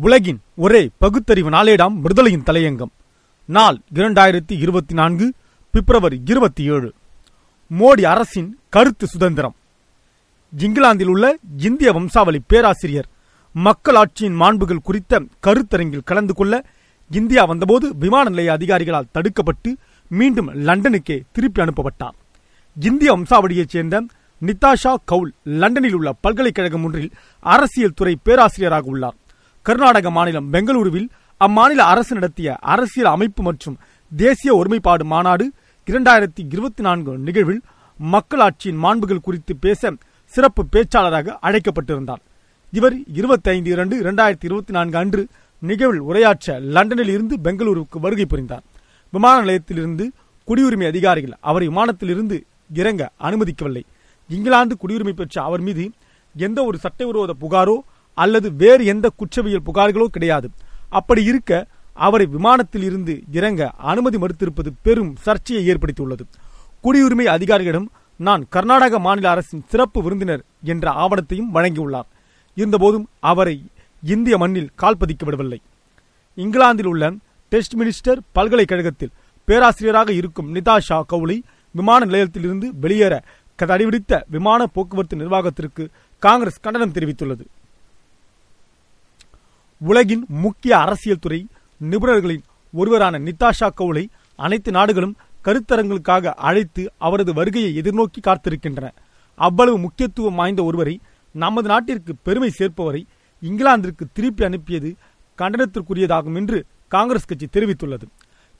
உலகின் ஒரே பகுத்தறிவு நாளேடாம் விடுதலையின் தலையங்கம். நாள் இரண்டாயிரத்தி இருபத்தி நான்கு பிப்ரவரி இருபத்தி ஏழு. மோடி அரசின் கருத்து சுதந்திரம். இங்கிலாந்தில் உள்ள இந்திய வம்சாவளி பேராசிரியர் மக்களாட்சியின் மாண்புகள் குறித்த கருத்தரங்கில் கலந்து கொள்ள இந்தியா வந்தபோது விமான நிலைய அதிகாரிகளால் தடுக்கப்பட்டு மீண்டும் லண்டனுக்கே திருப்பி அனுப்பப்பட்டார். இந்திய வம்சாவளியைச் சேர்ந்த நிதாஷா கவுல் லண்டனில் உள்ள பல்கலைக்கழகம் ஒன்றில் அரசியல் துறை பேராசிரியராக உள்ளார். கர்நாடக மாநிலம் பெங்களூருவில் அம்மாநில அரசு நடத்திய அரசியல் அமைப்பு மற்றும் தேசிய ஒருமைப்பாடு மாநாடு இரண்டாயிரத்தி இருபத்தி நான்கு நிகழ்வில் மக்களாட்சியின் மாண்புகள் குறித்து பேச சிறப்பு பேச்சாளராக அழைக்கப்பட்டிருந்தார். இவர் இருபத்தைந்து இரண்டு இரண்டாயிரத்தி இருபத்தி நான்கு அன்று நிகழ்வில் உரையாற்ற லண்டனில் இருந்து பெங்களூருக்கு வருகை புரிந்தார். விமான நிலையத்திலிருந்து குடியுரிமை அதிகாரிகள் அவரை விமானத்திலிருந்து இறங்க அனுமதிக்கவில்லை. இங்கிலாந்து குடியுரிமை பெற்ற அவர் மீது எந்த ஒரு சட்டவிரோத புகாரோ அல்லது வேறு எந்த குற்றவியல் புகார்களோ கிடையாது. அப்படி இருக்க அவரை விமானத்தில் இருந்து இறங்க அனுமதி மறுத்திருப்பது பெரும் சர்ச்சையை ஏற்படுத்தியுள்ளது. குடியுரிமை அதிகாரிகளிடம் நான் கர்நாடக மாநில அரசின் சிறப்பு விருந்தினர் என்ற ஆவணத்தையும் வழங்கியுள்ளார். இருந்தபோதும் அவரை இந்திய மண்ணில் கால் பதிக்க விடவில்லை. இங்கிலாந்தில் உள்ள டெஸ்ட் மினிஸ்டர் பல்கலைக்கழகத்தில் பேராசிரியராக இருக்கும் நிதாஷா கவுலி விமான நிலையத்திலிருந்து வெளியேற தடைவிடித்த விமான போக்குவரத்து நிர்வாகத்திற்கு காங்கிரஸ் கண்டனம் தெரிவித்துள்ளது. உலகின் முக்கிய அரசியல் துறை நிபுணர்களின் ஒருவரான நிதாஷா கவுலை அனைத்து நாடுகளும் கருத்தரங்களுக்காக அழைத்து அவரது வருகையை எதிர்நோக்கி காத்திருக்கின்றன. அவ்வளவு முக்கியத்துவம் வாய்ந்த ஒருவரை நமது நாட்டிற்கு பெருமை சேர்ப்பவரை இங்கிலாந்திற்கு திருப்பி அனுப்பியது கண்டனத்திற்குரியதாகும் என்று காங்கிரஸ் கட்சி தெரிவித்துள்ளது.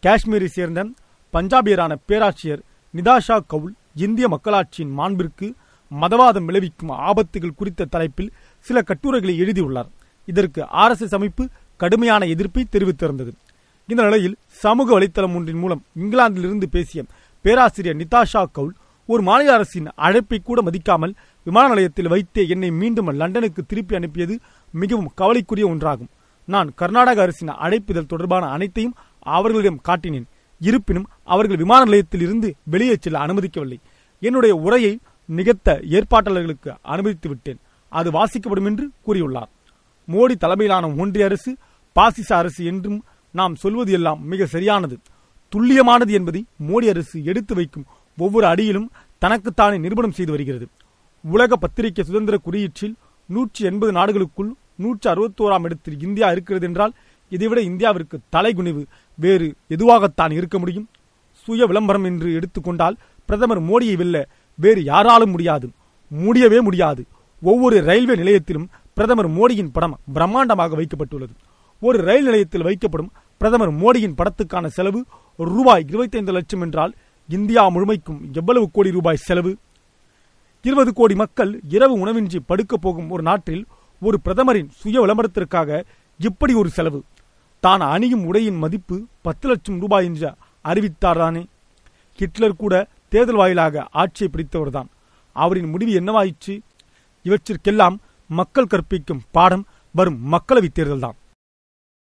காஷ்மீரை சேர்ந்த பஞ்சாபியரான பேராட்சியர் நிதாஷா கவுல் இந்திய மக்களாட்சியின் மாண்பிற்கு மதவாதம் விளைவிக்கும் ஆபத்துகள் குறித்த தலைப்பில் சில கட்டுரைகளை எழுதியுள்ளார். இதற்கு ஆர் எஸ் எஸ் அமைப்பு கடுமையான எதிர்ப்பை தெரிவித்திருந்தது. இந்த நிலையில் சமூக வலைத்தளம் ஒன்றின் மூலம் இங்கிலாந்திலிருந்து பேசிய பேராசிரியர் நிதாஷா கவுல் ஒரு மாநில அரசின் அழைப்பை கூட மதிக்காமல் விமான நிலையத்தில் வைத்தே என்னை மீண்டும் லண்டனுக்கு திருப்பி அனுப்பியது மிகவும் கவலைக்குரிய ஒன்றாகும். நான் கர்நாடக அரசின் அழைப்பிதழ் தொடர்பான அனைத்தையும் அவர்களிடம் காட்டினேன். இருப்பினும் அவர்கள் விமான நிலையத்தில் இருந்து வெளியே செல்ல அனுமதிக்கவில்லை. என்னுடைய உரையை நிகழ்த்த ஏற்பாட்டாளர்களுக்கு அனுமதித்து விட்டேன் அது வாசிக்கப்படும் என்று கூறியுள்ளார். மோடி தலைமையிலான ஒன்றிய அரசு பாசிச அரசு என்றும் நாம் சொல்வது எல்லாம் மிக சரியானது. துல்லியமானது என்பதை மோடி அரசு எடுத்து வைக்கும் ஒவ்வொரு அடியிலும் தனக்குத்தானே நிரூபணம் செய்து வருகிறது. உலக பத்திரிகை சுதந்திர குறியீட்டில் நூற்றி எண்பது நாடுகளுக்குள் நூற்றி அறுபத்தோராம் இடத்தில் இந்தியா இருக்கிறது என்றால் இதைவிட இந்தியாவிற்கு தலைகுனிவு வேறு எதுவாகத்தான் இருக்க முடியும்? சுய விளம்பரம் என்று எடுத்துக்கொண்டால் பிரதமர் மோடியை வெல்ல வேறு யாராலும் முடியாது. முடியவே முடியாது. ஒவ்வொரு ரயில்வே நிலையத்திலும் பிரதமர் மோடியின் படம் பிரம்மாண்டமாக வைக்கப்பட்டுள்ளது. ஒரு ரயில் நிலையத்தில் வைக்கப்படும் பிரதமர் மோடியின் படத்துக்கான செலவு ரூபாய் இருபத்தைந்து லட்சம் என்றால் இந்தியா முழுமைக்கும் எவ்வளவு கோடி ரூபாய் செலவு? இருபது கோடி மக்கள் இரவு உணவின்றி படுக்கப் போகும் ஒரு நாட்டில் ஒரு பிரதமரின் சுய விளம்பரத்திற்காக இப்படி ஒரு செலவு? தான் அணியும் உடையின் மதிப்பு பத்து லட்சம் ரூபாய் என்று அறிவித்தார்தானே? ஹிட்லர் கூட தேர்தல் வாயிலாக ஆட்சியை பிடித்தவர்தான். அவரின் முடிவு என்னவாயிற்று? இவற்றிற்கெல்லாம் மக்கள் கற்பிக்கும் பாடம் வரும் மக்களவைத் தேர்தல்தான்.